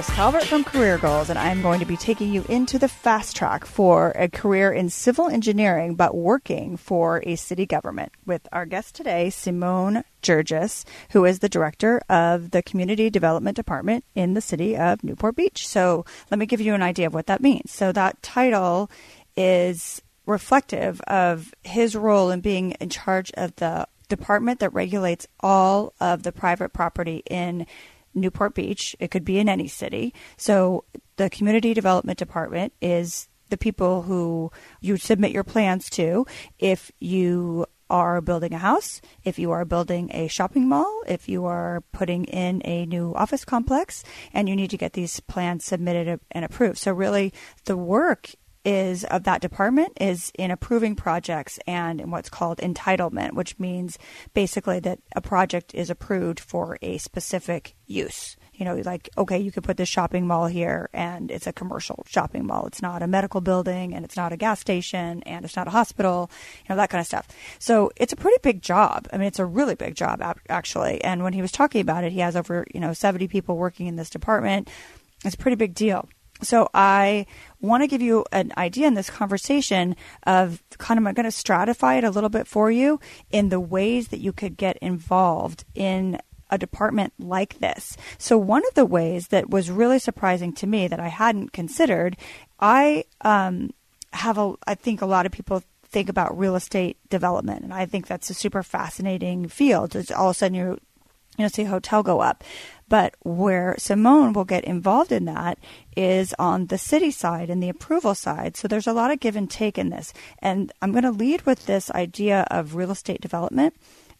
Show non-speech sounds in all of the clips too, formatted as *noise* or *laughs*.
Chris Calvert from Career Goals, and I'm going to be taking you into the fast track for a career in civil engineering, but working for a city government with our guest today, Seimone Jurjis, who is the director of the Community Development Department in the city of Newport Beach. So let me give you an idea of what that means. So that title is reflective of his role in being in charge of the department that regulates all of the private property in Newport Beach. It could be in any city. So the community development department is the people who you submit your plans to if you are building a house, if you are building a shopping mall, if you are putting in a new office complex, and you need to get these plans submitted and approved. So, really, the work is of that department is in approving projects and in what's called entitlement, which means basically that a project is approved for a specific use. You know, like, okay, you could put this shopping mall here and it's a commercial shopping mall. It's not a medical building and it's not a gas station and it's not a hospital, you know, that kind of stuff. So it's a pretty big job. I mean, it's a really big job, actually. And when he was talking about it, he has over, you know, 70 people working in this department. It's a pretty big deal. So I want to give you an idea in this conversation of kind of I'm going to stratify it a little bit for you in the ways that you could get involved in a department like this. So one of the ways that was really surprising to me that I hadn't considered, I um, have a I think a lot of people think about real estate development and I think that's a super fascinating field. It's all of a sudden you you know see a hotel go up. But where Seimone will get involved in that is on the city side and the approval side. So there's a lot of give and take in this. And I'm going to lead with this idea of real estate development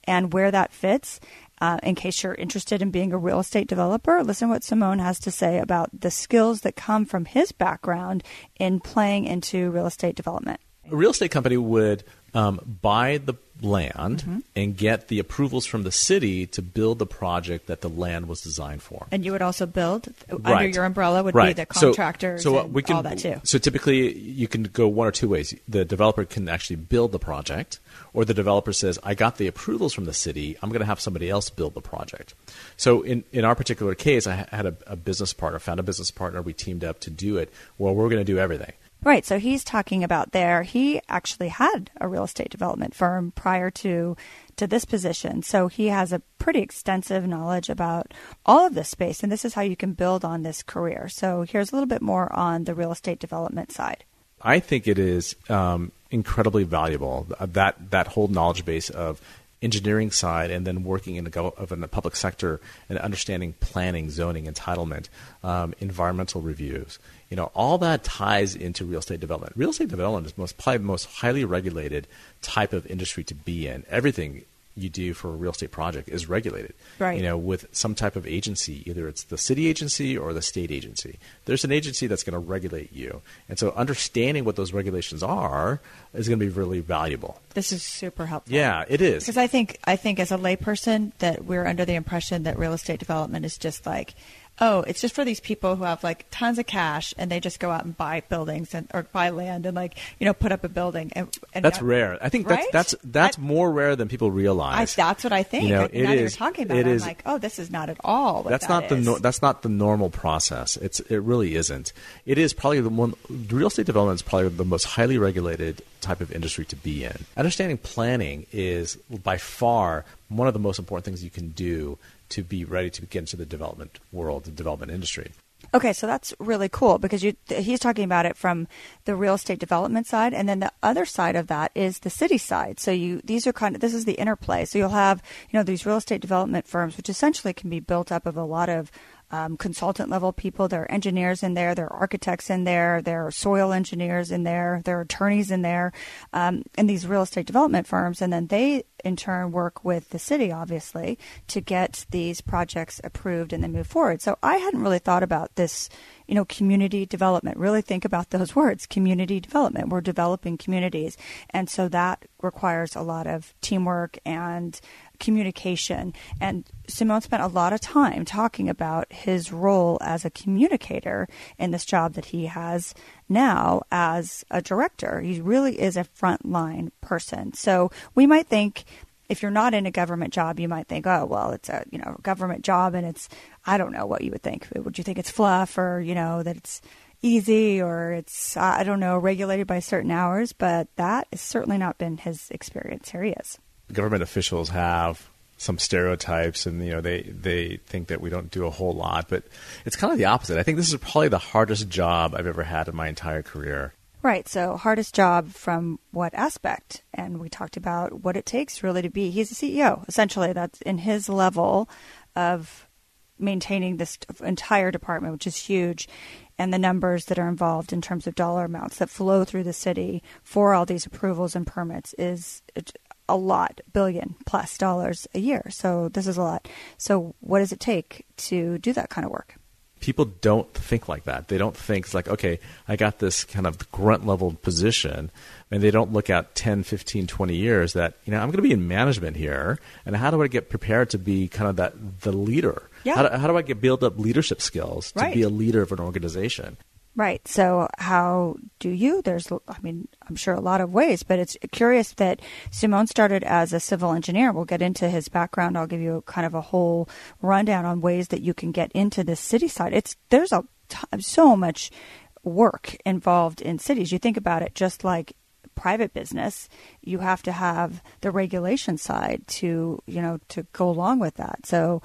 and where that fits. Uh, in case you're interested in being a real estate developer, listen what Seimone has to say about the skills that come from his background in playing into real estate development. A real estate company would um, buy the land mm-hmm. and get the approvals from the city to build the project that the land was designed for. And you would also build right. under your umbrella would right. be the contractors so, so we can, all that too. So typically you can go one or two ways. The developer can actually build the project or the developer says, I got the approvals from the city, I'm going to have somebody else build the project. So in, in our particular case, I had a, a business partner, found a business partner, we teamed up to do it. Well, we're going to do everything. Right. So he's talking about there. He actually had a real estate development firm prior to to this position. So he has a pretty extensive knowledge about all of this space and this is how you can build on this career. So here's a little bit more on the real estate development side. I think it is um, incredibly valuable that that whole knowledge base of engineering side and then working in the, of in the public sector and understanding planning, zoning, entitlement, um, environmental reviews. You know, all that ties into real estate development. Real estate development is most probably the most highly regulated type of industry to be in. Everything you do for a real estate project is regulated. Right. You know, with some type of agency, either it's the city agency or the state agency. There's an agency that's going to regulate you. And so understanding what those regulations are is going to be really valuable. This is super helpful. Yeah, it is. Because I think I think as a layperson that we're under the impression that real estate development is just like oh, it's just for these people who have like tons of cash and they just go out and buy buildings and or buy land and like you know put up a building. And, and that's rare. I think right? that's that's that's I, more rare than people realize. I, that's what I think. You know, it now is, you're talking about it, it is, I'm like, oh, this is not at all. that's that not is. the no, that's not the normal process. It's it really isn't. It is probably the one. Real estate development is probably the most highly regulated type of industry to be in. Understanding planning is by far one of the most important things you can do to be ready to get into the development world, the development industry. Okay, so that's really cool because you, he's talking about it from the real estate development side, and then the other side of that is the city side. So you these are kind of this is the interplay. So you'll have you know these real estate development firms, which essentially can be built up of a lot of um, consultant level people. There are engineers in there, there are architects in there, there are soil engineers in there, there are attorneys in there, um, in these real estate development firms. And then they, in turn, work with the city, obviously, to get these projects approved and then move forward. So I hadn't really thought about this, you know, community development. Really think about *laughs* those words community development. We're developing communities. And so that requires a lot of teamwork and communication. And Seimone spent a lot of time talking about his role as a communicator in this job that he has now as a director. He really is a frontline person. So we might think, if you're not in a government job, you might think, oh, well, it's a you know government job, and it's I don't know what you would think. Would you think it's fluff, or you know that it's easy, or it's I don't know regulated by certain hours? But that has certainly not been his experience. Here he is. Government officials have some stereotypes, and you know they they think that we don't do a whole lot, but it's kind of the opposite. I think this is probably the hardest job I've ever had in my entire career. Right. So, hardest job from what aspect? And we talked about what it takes really to be. He's a CEO, essentially. That's in his level of maintaining this entire department, which is huge, and the numbers that are involved in terms of dollar amounts that flow through the city for all these approvals and permits is a lot, billion plus dollars a year. So, this is a lot. So, what does it take to do that kind of work? people don't think like that. They don't think it's like, okay, I got this kind of grunt level position, and they don't look at 10, 15, 20 years that, you know, I'm going to be in management here, and how do I get prepared to be kind of that the leader? Yeah. How do, how do I get build up leadership skills to right. be a leader of an organization? Right. So, how do you? There's, I mean, I'm sure a lot of ways, but it's curious that Seimone started as a civil engineer. We'll get into his background. I'll give you kind of a whole rundown on ways that you can get into the city side. It's there's a so much work involved in cities. You think about it, just like private business, you have to have the regulation side to you know to go along with that. So,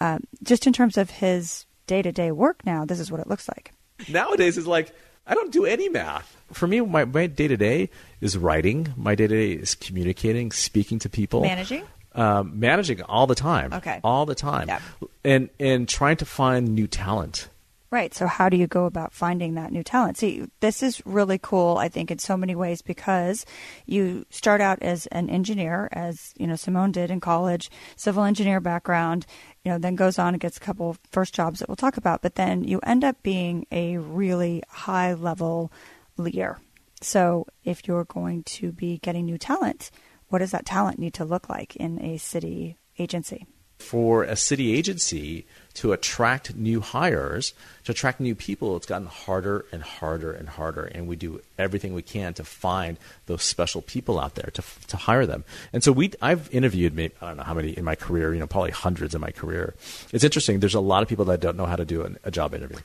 um, just in terms of his day to day work now, this is what it looks like. Nowadays, it's like I don't do any math. For me, my day to day is writing. My day to day is communicating, speaking to people, managing. Um, managing all the time. Okay. All the time. Yeah. And and trying to find new talent. Right. So, how do you go about finding that new talent? See, this is really cool, I think, in so many ways because you start out as an engineer, as you know, Seimone did in college, civil engineer background, you know, then goes on and gets a couple first jobs that we'll talk about, but then you end up being a really high level leader. So, if you're going to be getting new talent, what does that talent need to look like in a city agency? For a city agency, to attract new hires, to attract new people, it's gotten harder and harder and harder. And we do everything we can to find those special people out there to, to hire them. And so we, I've interviewed, maybe, I don't know how many in my career, you know, probably hundreds in my career. It's interesting. There's a lot of people that don't know how to do a, a job interview.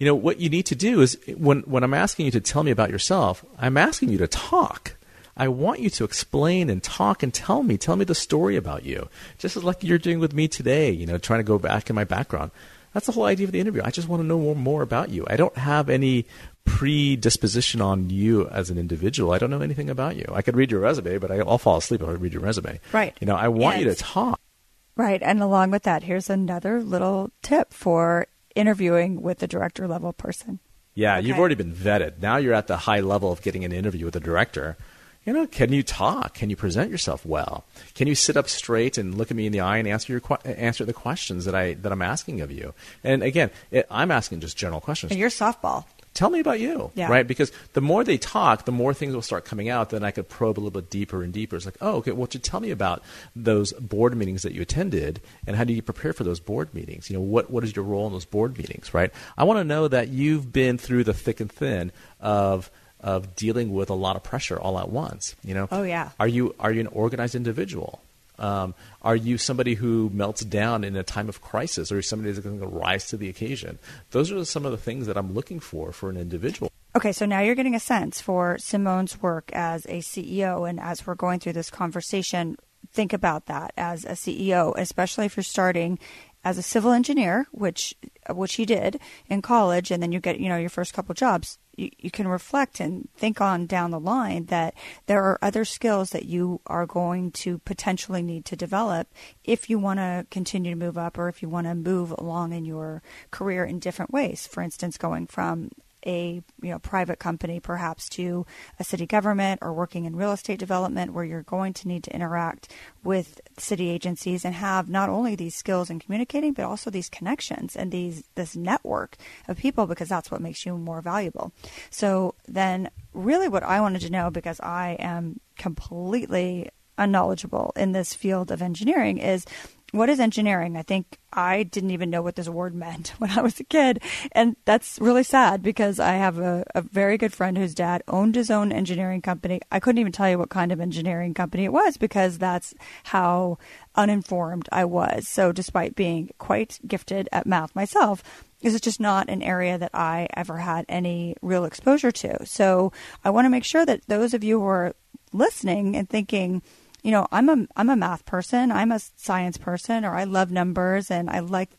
You know, what you need to do is when, when I'm asking you to tell me about yourself, I'm asking you to talk. I want you to explain and talk and tell me, tell me the story about you. Just as like you're doing with me today, you know, trying to go back in my background. That's the whole idea of the interview. I just want to know more, more about you. I don't have any predisposition on you as an individual. I don't know anything about you. I could read your resume, but I'll fall asleep if I read your resume. Right. You know, I want you to talk. Right. And along with that, here's another little tip for interviewing with a director level person. Yeah, okay. you've already been vetted. Now you're at the high level of getting an interview with a director you know, can you talk? Can you present yourself well? Can you sit up straight and look at me in the eye and answer your answer the questions that I that I'm asking of you? And again, it, I'm asking just general questions. And you're softball. Tell me about you, yeah. right? Because the more they talk, the more things will start coming out. Then I could probe a little bit deeper and deeper. It's like, oh, okay, well, you tell me about those board meetings that you attended, and how do you prepare for those board meetings? You know, what what is your role in those board meetings, right? I want to know that you've been through the thick and thin of of dealing with a lot of pressure all at once. You know, oh yeah. Are you are you an organized individual? Um, are you somebody who melts down in a time of crisis, or are somebody that's going to rise to the occasion? Those are some of the things that I'm looking for for an individual. Okay, so now you're getting a sense for Seimone's work as a CEO, and as we're going through this conversation, think about that as a CEO, especially if you're starting as a civil engineer, which which he did in college, and then you get you know your first couple jobs you, you can reflect and think on down the line that there are other skills that you are going to potentially need to develop if you want to continue to move up or if you want to move along in your career in different ways. For instance, going from a you know private company perhaps to a city government or working in real estate development where you're going to need to interact with city agencies and have not only these skills in communicating but also these connections and these this network of people because that's what makes you more valuable. So then really what I wanted to know because I am completely unknowledgeable in this field of engineering is what is engineering? I think I didn't even know what this word meant *laughs* when I was a kid. And that's really sad because I have a, a, very good friend whose dad owned his own engineering company. I couldn't even tell you what kind of engineering company it was because that's how uninformed I was. So, despite being quite gifted at math myself, this is just not an area that I ever had any real exposure to. So, I want to make sure that those of you who are listening and thinking, you know, I'm a I'm a math person, I'm a science person, or I love numbers and I like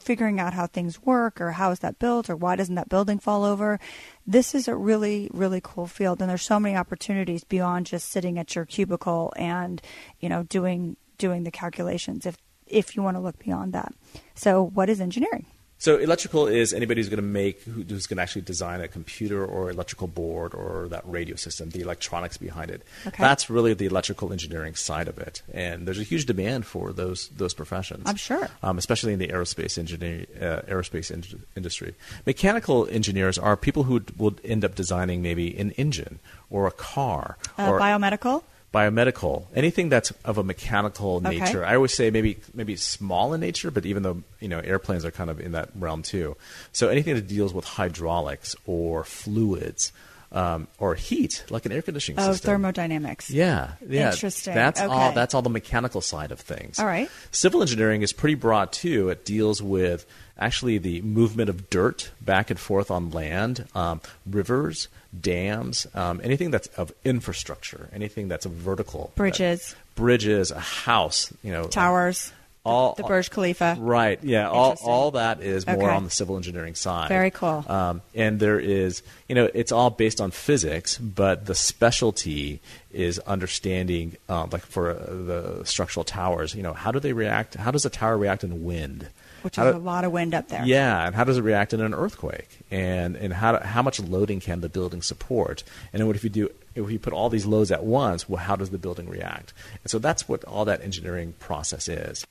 figuring out how things work or how is that built or why doesn't that building fall over. This is a really really cool field and there's so many opportunities beyond just sitting at your cubicle and, you know, doing doing the calculations if if you want to look beyond that. So, what is engineering? So electrical is anybody who's going to make, who's going to actually design a computer or electrical board or that radio system, the electronics behind it. Okay. That's really the electrical engineering side of it, and there's a huge demand for those those professions. I'm sure, um, especially in the aerospace engineering, uh, aerospace in- industry. Mechanical engineers are people who will end up designing maybe an engine or a car uh, or biomedical biomedical, anything that's of a mechanical nature. Okay. I always say maybe maybe small in nature, but even though you know airplanes are kind of in that realm too. So anything that deals with hydraulics or fluids. Um, or heat, like an air conditioning system. oh, system. thermodynamics. Yeah, yeah. Interesting. That's okay. all. That's all the mechanical side of things. All right. Civil engineering is pretty broad too. It deals with actually the movement of dirt back and forth on land, um, rivers, dams, um, anything that's of infrastructure, anything that's a vertical bridges, uh, bridges, a house, you know, towers. All, the, the Burj Khalifa. Right. Yeah. All, all that is more okay. on the civil engineering side. Very cool. Um, and there is, you know, it's all based on physics, but the specialty is understanding, uh, like for uh, the structural towers, you know, how do they react? How does a tower react in wind? Which is do, a lot of wind up there. Yeah, and how does it react in an earthquake? And and how how much loading can the building support? And then what if you do if you put all these loads at once? Well, how does the building react? And so that's what all that engineering process is.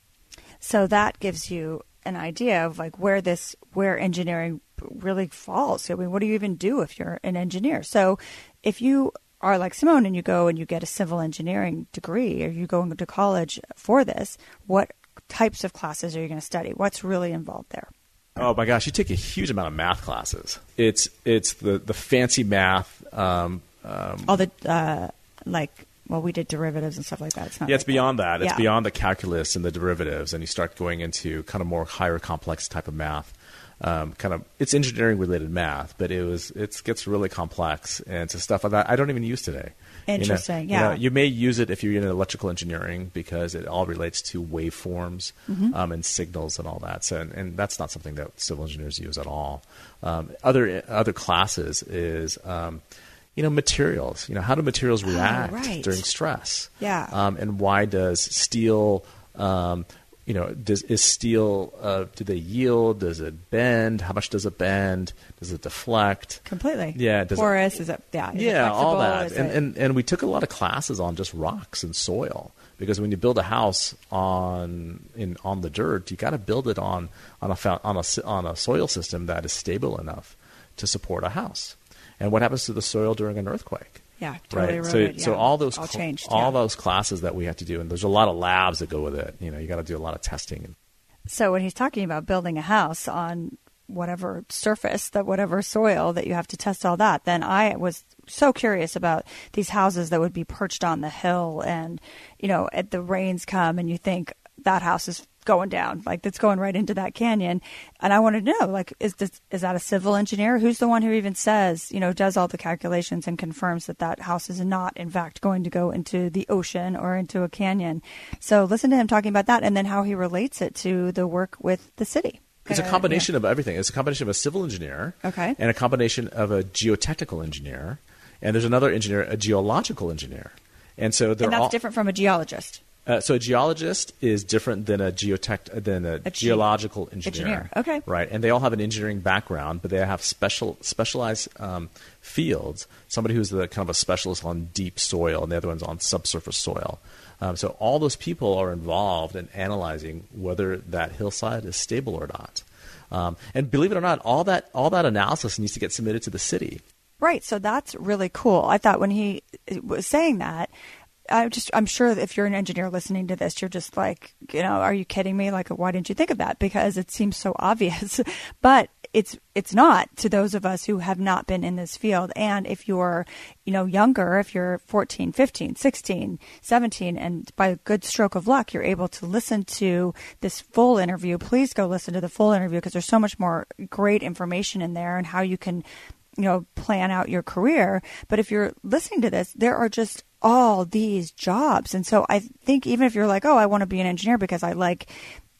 So that gives you an idea of like where this where engineering really falls. I mean, what do you even do if you're an engineer? So if you are like Seimone and you go and you get a civil engineering degree or you go to college for this, what types of classes are you going to study? What's really involved there? Oh my gosh, you take a huge amount of math classes. It's it's the the fancy math. Um, um, All the uh, like well, we did derivatives and stuff like that. It's not yeah, like it's beyond that. that. It's yeah. beyond the calculus and the derivatives, and you start going into kind of more higher complex type of math. Um, kind of it's engineering related math, but it was it gets really complex and it's stuff that I don't even use today. Interesting. You know, yeah. You, know, you, may use it if you're in electrical engineering because it all relates to waveforms mm-hmm. um, and signals and all that. So, and, and, that's not something that civil engineers use at all. Um, other other classes is. Um, you know materials. You know how do materials oh, react oh, right. during stress? Yeah. Um, and why does steel um, you know, does is steel? Uh, do they yield? Does it bend? How much does it bend? Does it deflect? Completely. Yeah. Does Porous? It, is it? Yeah. Is yeah. It all that. And, it... and and we took a lot of classes on just rocks and soil because when you build a house on in on the dirt, you got to build it on on a on a on a soil system that is stable enough to support a house. And what happens to the soil during an earthquake? Yeah, totally right. So, yeah. so all those all, cl- changed, all yeah. those classes that we have to do, and there's a lot of labs that go with it. You know, you got to do a lot of testing. So when he's talking about building a house on whatever surface, that whatever soil that you have to test all that, then I was so curious about these houses that would be perched on the hill, and you know, at the rains come, and you think that house is going down, like that's going right into that canyon. And I wanted to know, like, is this is that a civil engineer? Who's the one who even says, you know, does all the calculations and confirms that that house is not, in fact, going to go into the ocean or into a canyon? So listen to him talking about that, and then how he relates it to the work with the city. It's a uh, combination yeah. of everything. It's a combination of a civil engineer, okay, and a combination of a geotechnical engineer, and there's another engineer, a geological engineer. And so they're and that's all, different from a geologist. Uh, so a geologist is different than a geotech than a, a geological engineer. engineer. Okay. Right, and they all have an engineering background, but they have special specialized um, fields. Somebody who's the kind of a specialist on deep soil, and the other one's on subsurface soil. Um, so all those people are involved in analyzing whether that hillside is stable or not. Um, and believe it or not, all that all that analysis needs to get submitted to the city. Right. So that's really cool. I thought when he was saying that, I just I'm sure if you're an engineer listening to this, you're just like, you know, are you kidding me? Like, why didn't you think of that? Because it seems so obvious, *laughs* but it's it's not to those of us who have not been in this field. And if you're, you know, younger, if you're 14, 15, 16, 17, and by a good stroke of luck, you're able to listen to this full interview, please go listen to the full interview because there's so much more great information in there and how you can you know, plan out your career. But if you're listening to this, there are just all these jobs. And so I think even if you're like, oh, I want to be an engineer because I like,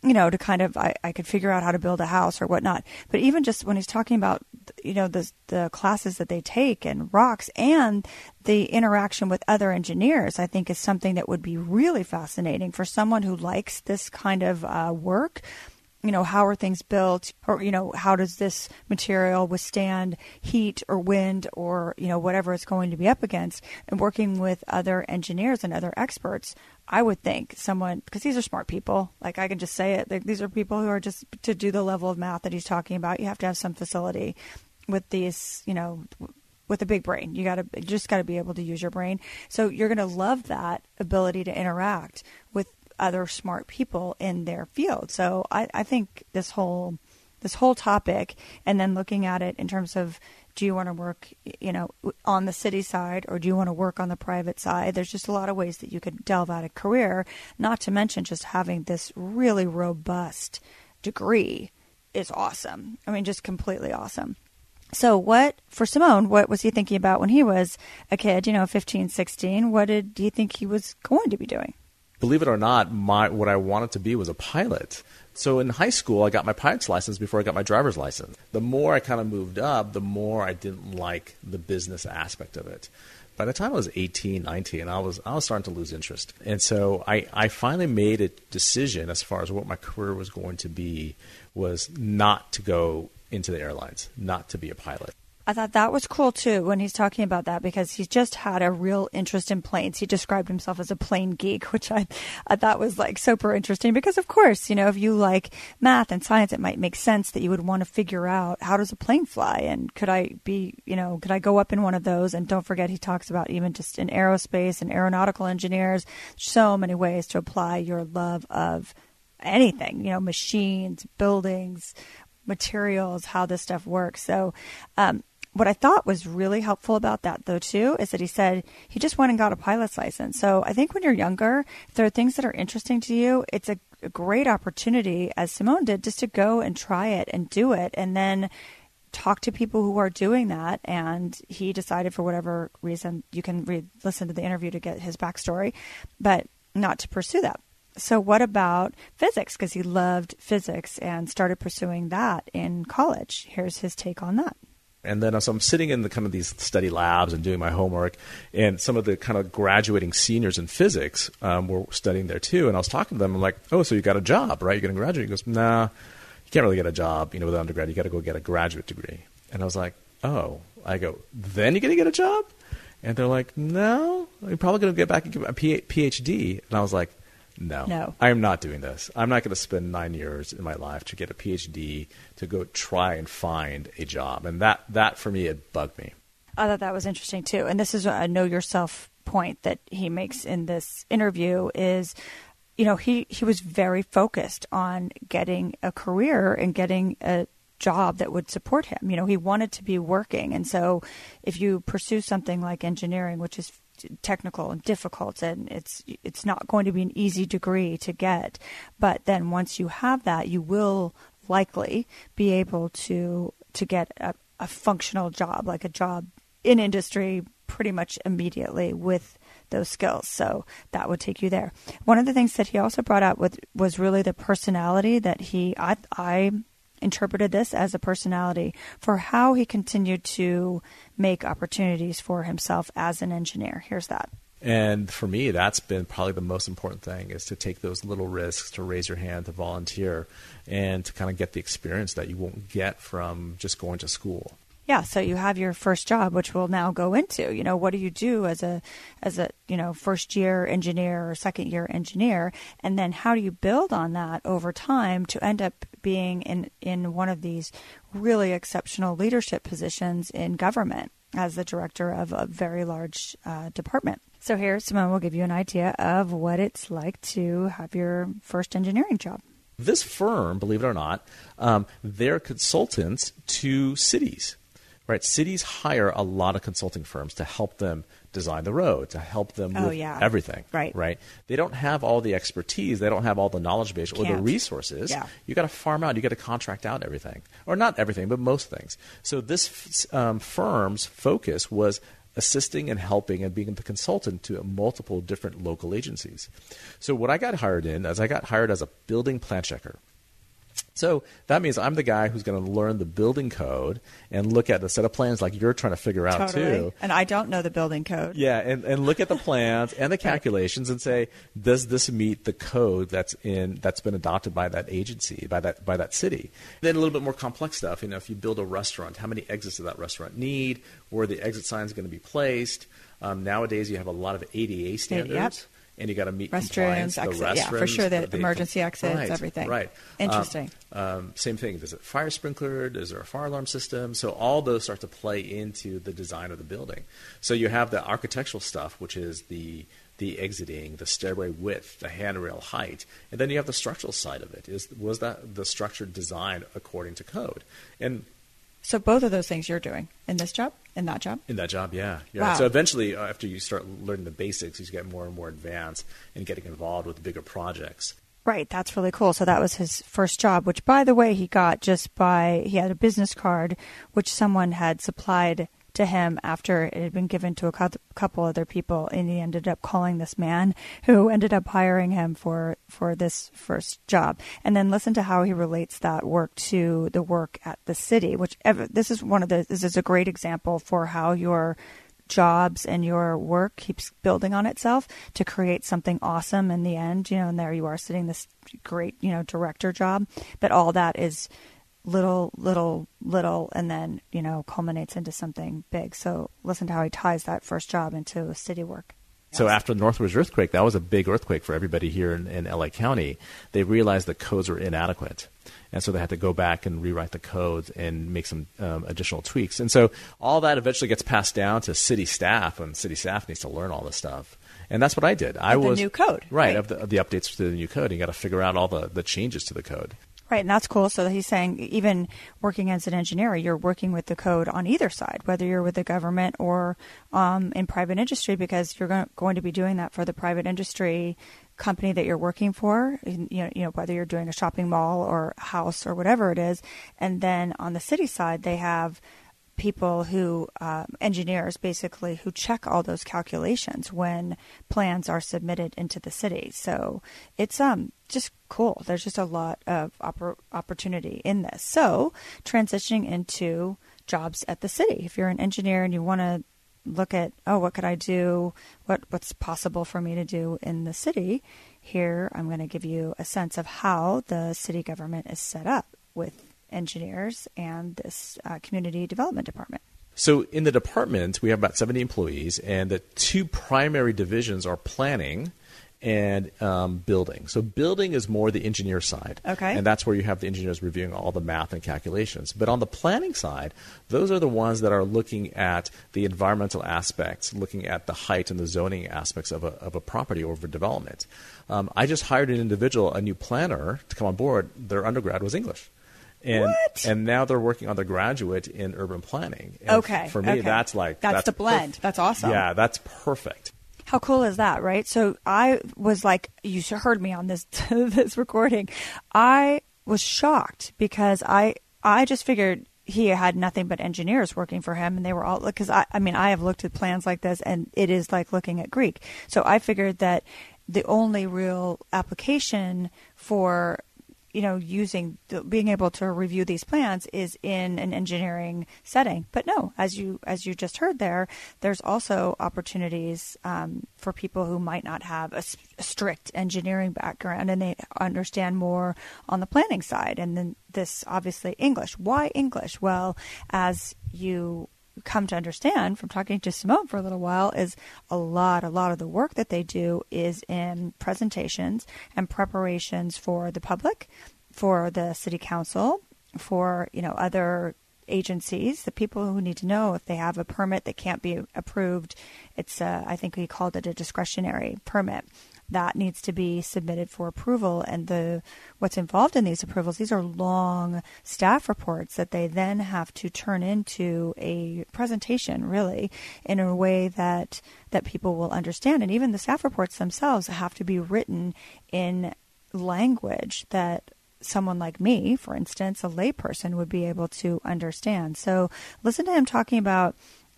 you know, to kind of, I, I could figure out how to build a house or whatnot. But even just when he's talking about, you know, the, the classes that they take and rocks and the interaction with other engineers, I think is something that would be really fascinating for someone who likes this kind of uh, work you know, how are things built or, you know, how does this material withstand heat or wind or, you know, whatever it's going to be up against and working with other engineers and other experts. I would think someone, because these are smart people, like I can just say it, these are people who are just to do the level of math that he's talking about. You have to have some facility with these, you know, with a big brain. You got to just got to be able to use your brain. So you're going to love that ability to interact with other smart people in their field. So I, I think this whole this whole topic, and then looking at it in terms of do you want to work, you know, on the city side or do you want to work on the private side? There's just a lot of ways that you could delve out a career. Not to mention just having this really robust degree is awesome. I mean, just completely awesome. So, what for Seimone? What was he thinking about when he was a kid? You know, 15, 16. What did do you think he was going to be doing? Believe it or not, my what I wanted to be was a pilot. So in high school, I got my pilot's license before I got my driver's license. The more I kind of moved up, the more I didn't like the business aspect of it. By the time I was 18, 19, I was I was starting to lose interest. And so I, I finally made a decision as far as what my career was going to be was not to go into the airlines, not to be a pilot. I thought that was cool too when he's talking about that because he's just had a real interest in planes. He described himself as a plane geek, *laughs* which I, I thought was like super interesting because of course, you know, if you like math and science, it might make sense that you would want to figure out how does a plane fly and could I be, you know, could I go up in one of those? And don't forget, he talks about even just in aerospace and aeronautical engineers, so many ways to apply your love of anything, you know, machines, buildings, materials, how this stuff works. So, um, what I thought was really helpful about that, though, too, is that he said he just went and got a pilot's license. So I think when you're younger, if there are things that are interesting to you, it's a, a great opportunity, as Seimone did, just to go and try it and do it. And then talk to people who are doing that. And he decided, for whatever reason, you can listen to the interview to get his backstory, but not to pursue that. So, what about physics? Because he loved physics and started pursuing that in college. Here's his take on that. And then so I'm sitting in the kind of these study labs and doing my homework, and some of the kind of graduating seniors in physics um, were studying there too. And I was talking to them. I'm like, "Oh, so you got a job, right? You're going to graduate?" He goes, "Nah, you can't really get a job, you know, with an undergrad. You got to go get a graduate degree." And I was like, "Oh." I go, "Then you're going to get a job?" And they're like, "No, you're probably going to get back and get a PhD." And I was like, no. No. I am not doing this. I'm not going to spend nine years in my life to get a PhD to go try and find a job. And that, that for me, it bugged me. I thought that was interesting too. And this is a know yourself point that he makes in this interview is you know he he was very focused on getting a career and getting a job that would support him you know he wanted to be working and so if you pursue something like engineering which is technical and difficult and it's it's not going to be an easy degree to get but then once you have that you will likely be able to to get a, a functional job like a job in industry pretty much immediately with those skills. So that would take you there. One of the things that he also brought up with was really the personality that he I I interpreted this as a personality for how he continued to make opportunities for himself as an engineer. Here's that. And for me, that's been probably the most important thing is to take those little risks, to raise your hand, to volunteer, and to kind of get the experience that you won't get from just going to school. Yeah, so you have your first job, which we'll now go into. You know, what do you do as a as a you know first year engineer or second year engineer, and then how do you build on that over time to end up being in in one of these really exceptional leadership positions in government as the director of a very large uh, department. So here, Seimone will give you an idea of what it's like to have your first engineering job. This firm, believe it or not, um, they're consultants to cities. Right, cities hire a lot of consulting firms to help them design the road, to help them Oh, with yeah. everything. Right. right. They don't have all the expertise, they don't have all the knowledge base or the resources. Yeah. You got to farm out, you got to contract out everything, or not everything, but most things. So this um, firm's focus was assisting and helping and being the consultant to multiple different local agencies. So what I got hired in, as I got hired as a building plan checker. So that means I'm the guy who's going to learn the building code and look at the set of plans like you're trying to figure out too. And I don't know the building code. Yeah, and, and look at the plans and the *laughs* calculations and say, does this meet the code that's in that's been adopted by that agency, by that by that city? Then a little bit more complex stuff. You know, if you build a restaurant, how many exits does that restaurant need? Where are the exit signs going to be placed? Um, nowadays, you have a lot of ADA standards. And you got to meet Restrooms, the exit, yeah, for restrooms, sure, the the- emergency exits, right, everything. Right. Interesting. Um, um, same thing. Is it fire sprinkler? Is there a fire alarm system? So all those start to play into the design of the building. So you have the architectural stuff, which is the the exiting, the stairway width, the handrail height, and then you have the structural side of it. Is was that the structure designed according to code? And So both of those things you're doing in this job, in that job. in that job, yeah. yeah. Wow. So eventually, uh, after you start learning the basics, you get more and more advanced and getting involved with bigger projects. Right, that's really cool. So that was his first job, which, by the way, he got just by he had a business card, which someone had supplied to him after it had been given to a couple other people, and he ended up calling this man who ended up hiring him for for this first job. And then listen to how he relates that work to the work at the city, which this is one of the this is a great example for how your jobs and your work keeps building on itself to create something awesome in the end you know and there you are sitting this great you know director job but all that is little little little and then you know culminates into something big so listen to how he ties that first job into city work So after the Northridge earthquake, that was a big earthquake for everybody here in, in LA County. They realized the codes were inadequate, and so they had to go back and rewrite the codes and make some um, additional tweaks. And so all that eventually gets passed down to city staff, and city staff needs to learn all this stuff. And that's what I did. I Of the was new code, right, right. Of, the, of the updates to the new code. You got to figure out all the, the changes to the code. Right, and that's cool. So he's saying even working as an engineer, you're working with the code on either side, whether you're with the government or um, in private industry, because you're going to be doing that for the private industry company that you're working for. You know, you know, whether you're doing a shopping mall or house or whatever it is. And then on the city side, they have people who um, engineers basically who check all those calculations when plans are submitted into the city. So it's um just cool. There's just a lot of oppor- opportunity in this. So transitioning into jobs at the city. If you're an engineer and you want to look at oh what could i do? What what's possible for me to do in the city? Here i'm going to give you a sense of how the city government is set up with engineers and this uh, community development department So in the department, we have about 70 employees, and the two primary divisions are planning and um, building. So building is more the engineer side. Okay. And that's where you have the engineers reviewing all the math and calculations. But on the planning side, those are the ones that are looking at the environmental aspects, looking at the height and the zoning aspects of a, of a property or of a development. Um, I just hired an individual, a new planner, to come on board. Their undergrad was English. And, What? and now they're working on their graduate in urban planning. And Okay, For me, okay. that's like That's the blend. perf- That's awesome. Yeah, that's perfect. How cool is that, right? So I was like, you heard me on this *laughs* this recording. I was shocked because I I just figured he had nothing but engineers working for him, and they were all because I I mean I have looked at plans like this, and it is like looking at Greek. So I figured that the only real application for you know using being able to review these plans is in an engineering setting. But no as you as you just heard there there's also opportunities um, for people who might not have a strict engineering background and they understand more on the planning side. And then this obviously english. Why english? Well as you come to understand from talking to Seimone for a little while is a lot, a lot of the work that they do is in presentations and preparations for the public, for the city council, for you know other agencies, the people who need to know if they have a permit that can't be approved. It's, uh, I think we called it a discretionary permit that needs to be submitted for approval and the what's involved in these approvals these are long staff reports that they then have to turn into a presentation really in a way that that people will understand and even the staff reports themselves have to be written in language that someone like me, for instance, a layperson would be able to understand. So listen to him talking about,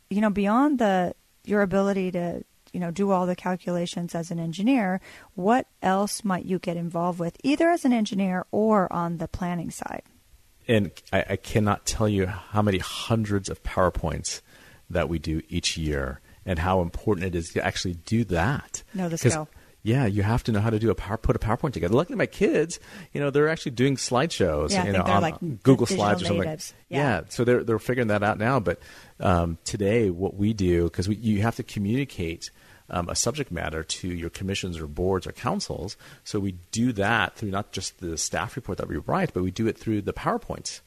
you know, beyond the your ability to you know do all the calculations as an engineer what else might you get involved with either as an engineer or on the planning side? And I, I cannot tell you how many hundreds of powerpoints that we do each year and how important it is to actually do that. Know the skill yeah, you have to know how to do a power, put a PowerPoint together. Luckily, my kids, you know, they're actually doing slideshows, yeah, you know, on like Google Slides or something. Natives. Yeah. yeah. so they're they're figuring that out now. But um, today, what we do because you have to communicate um, a subject matter to your commissions or boards or councils. So we do that through not just the staff report that we write, but we do it through the PowerPoints.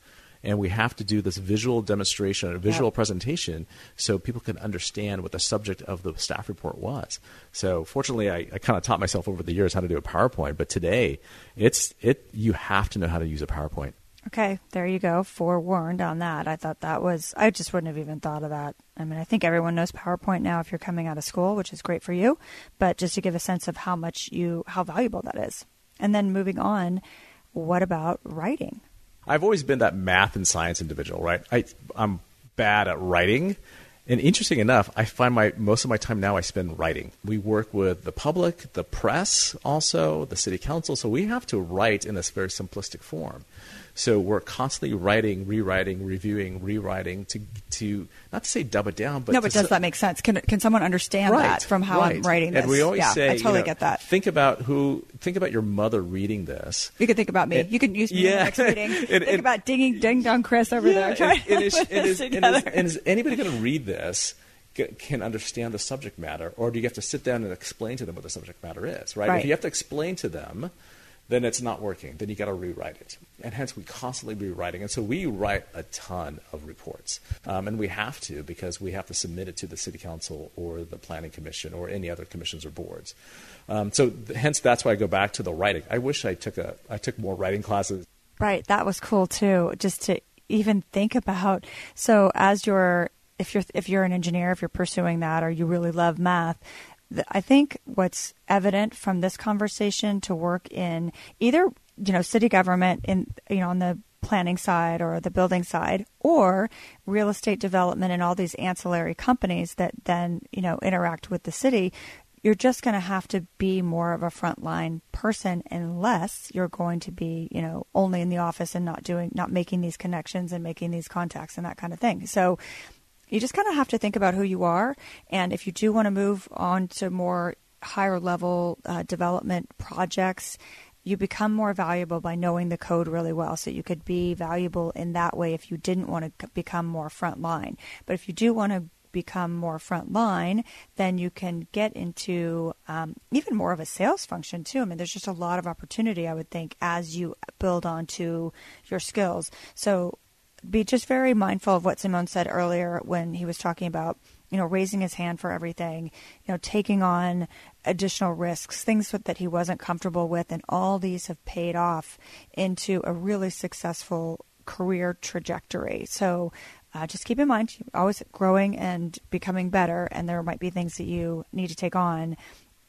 And we have to do this visual demonstration, a visual yep. presentation, so people can understand what the subject of the staff report was. So, fortunately, I, I kind of taught myself over the years how to do a PowerPoint, but today, it's it you have to know how to use a PowerPoint. Okay, there you go. Forewarned on that. I thought that was, I just wouldn't have even thought of that. I mean, I think everyone knows PowerPoint now if you're coming out of school, which is great for you, but just to give a sense of how much you, how valuable that is. And then moving on, what about writing? I've always been that math and science individual, right? I, I'm bad at writing. And interesting enough, I find my most of my time now I spend writing. We work with the public, the press, also the city council, so we have to write in this very simplistic form. So we're constantly writing, rewriting, reviewing, rewriting to to not to say dumb it down, but no, but does that make sense? Can can someone understand right, that from how right. I'm writing this? And we always yeah, say, I totally you know, get that. Think about who. Think about your mother reading this. You could think about me. And, you could use me yeah. in the next meeting. and, think and, about dinging ding dong Chris over yeah, there trying and, to is, put this is, together. and is anybody going to read this? can understand the subject matter, or do you have to sit down and explain to them what the subject matter is? Right? right. If you have to explain to them, then it's not working. Then you got to rewrite it, and hence we constantly rewriting. And so we write a ton of reports, um, and we have to because we have to submit it to the city council or the planning commission or any other commissions or boards. Um, so th- hence that's why I go back to the writing. I wish I took a I took more writing classes. Right, that was cool too. Just to even think about. So as you're if you're if you're an engineer, if you're pursuing that, or you really love math, I think what's evident from this conversation to work in either you know city government in you know on the planning side or the building side or real estate development and all these ancillary companies that then you know interact with the city you're just going to have to be more of a frontline person unless you're going to be, you know, only in the office and not doing, not making these connections and making these contacts and that kind of thing. So you just kind of have to think about who you are. And if you do want to move on to more higher level uh, development projects, you become more valuable by knowing the code really well. So you could be valuable in that way if you didn't want to become more frontline. But if you do want to become more frontline, then you can get into um, even more of a sales function too. I mean, there's just a lot of opportunity, I would think, as you build onto your skills. So be just very mindful of what Seimone said earlier when he was talking about, you know, raising his hand for everything, you know, taking on additional risks, things that he wasn't comfortable with, and all these have paid off into a really successful career trajectory. So uh, just keep in mind, you're always growing and becoming better, and there might be things that you need to take on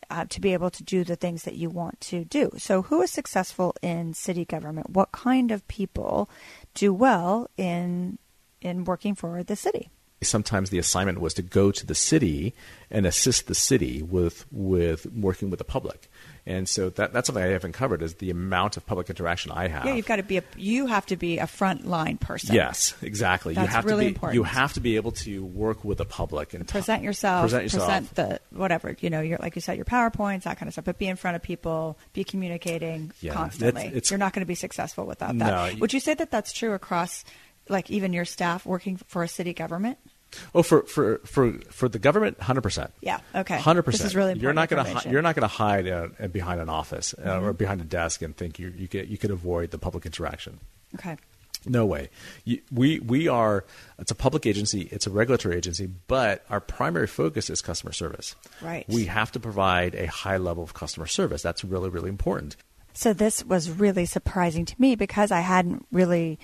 uh, to be able to do the things that you want to do. So, who is successful in city government? What kind of people do well in in working for the city? Sometimes the assignment was to go to the city and assist the city with with working with the public. And so that, that's something I haven't covered is the amount of public interaction I have. Yeah, you've got to be a you have to be a frontline person. Yes, exactly. That's you have really to be important. you have to be able to work with the public and present yourself, present yourself, present the whatever you know. You're like you said, your powerpoints, that kind of stuff. But be in front of people, be communicating Yeah, constantly. it's- it's- you're not going to be successful without that. No, Would you say that that's true across, like even your staff working for a city government? Oh, for for for for the government, hundred percent. Yeah. Okay. Hundred percent. This is really You're not going to you're not going to hide uh, behind an office uh, Mm-hmm. or behind a desk and think you you could you could avoid the public interaction. Okay. No way. You, we we are. It's a public agency. It's a regulatory agency, but our primary focus is customer service. Right. We have to provide a high level of customer service. That's really really important. So this was really surprising to me because I hadn't really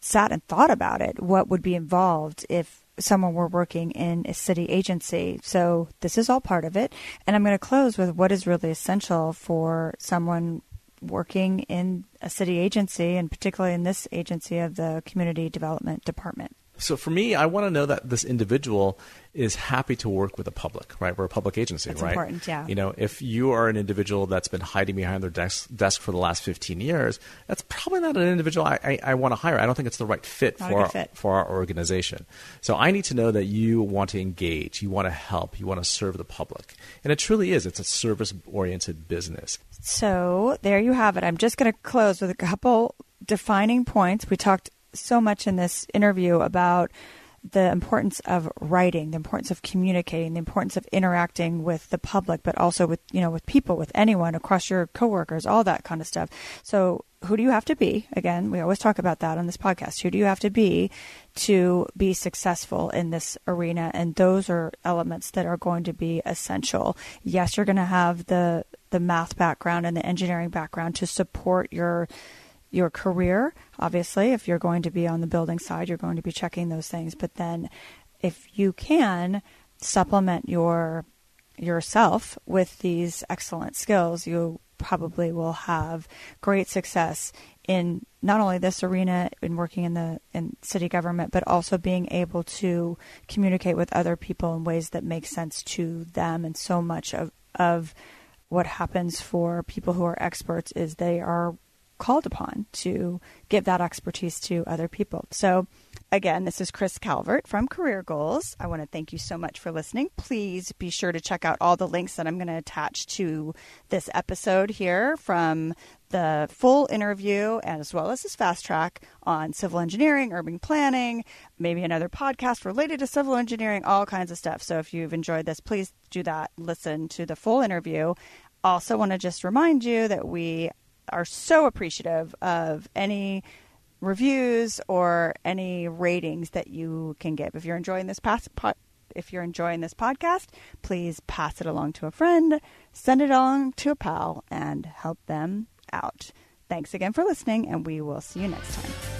sat and thought about it. What would be involved if someone were working in a city agency? So this is all part of it. And I'm going to close with what is really essential for someone working in a city agency, and particularly in this agency of the Community Development Department. So for me, I want to know that this individual is happy to work with the public, right? We're a public agency, That's right? important, yeah. You know, if you are an individual that's been hiding behind their desk, desk for the last 15 years, that's probably not an individual I, I, I want to hire. I don't think it's the right fit Not for our, fit. for our organization. So I need to know that you want to engage, you want to help, you want to serve the public. And it truly is. It's a service-oriented business. So there you have it. I'm just going to close with a couple defining points. We talked so much in this interview about the importance of writing, the importance of communicating, the importance of interacting with the public, but also with you know with people, with anyone across your coworkers, all that kind of stuff. So who do you have to be? Again, we always talk about that on this podcast. Who do you have to be to be successful in this arena? And those are elements that are going to be essential. Yes, you're going to have the the math background and the engineering background to support your your career. Obviously, if you're going to be on the building side, you're going to be checking those things. But then, if you can supplement your yourself with these excellent skills, you probably will have great success in not only this arena in working in the in city government, but also being able to communicate with other people in ways that make sense to them. And so much of of what happens for people who are experts is they are called upon to give that expertise to other people. So, again, this is Chris Calvert from Career Goals. I want to thank you so much for listening. Please be sure to check out all the links that I'm going to attach to this episode here from the full interview as well as this fast track on civil engineering, urban planning, maybe another podcast related to civil engineering, all kinds of stuff. So if you've enjoyed this, please do that. Listen to the full interview. Also, want to just remind you that we are so appreciative of any reviews or any ratings that you can give. If you're enjoying this past po- if you're enjoying this podcast, please pass it along to a friend, send it along to a pal, and help them out. Thanks again for listening, and we will see you next time.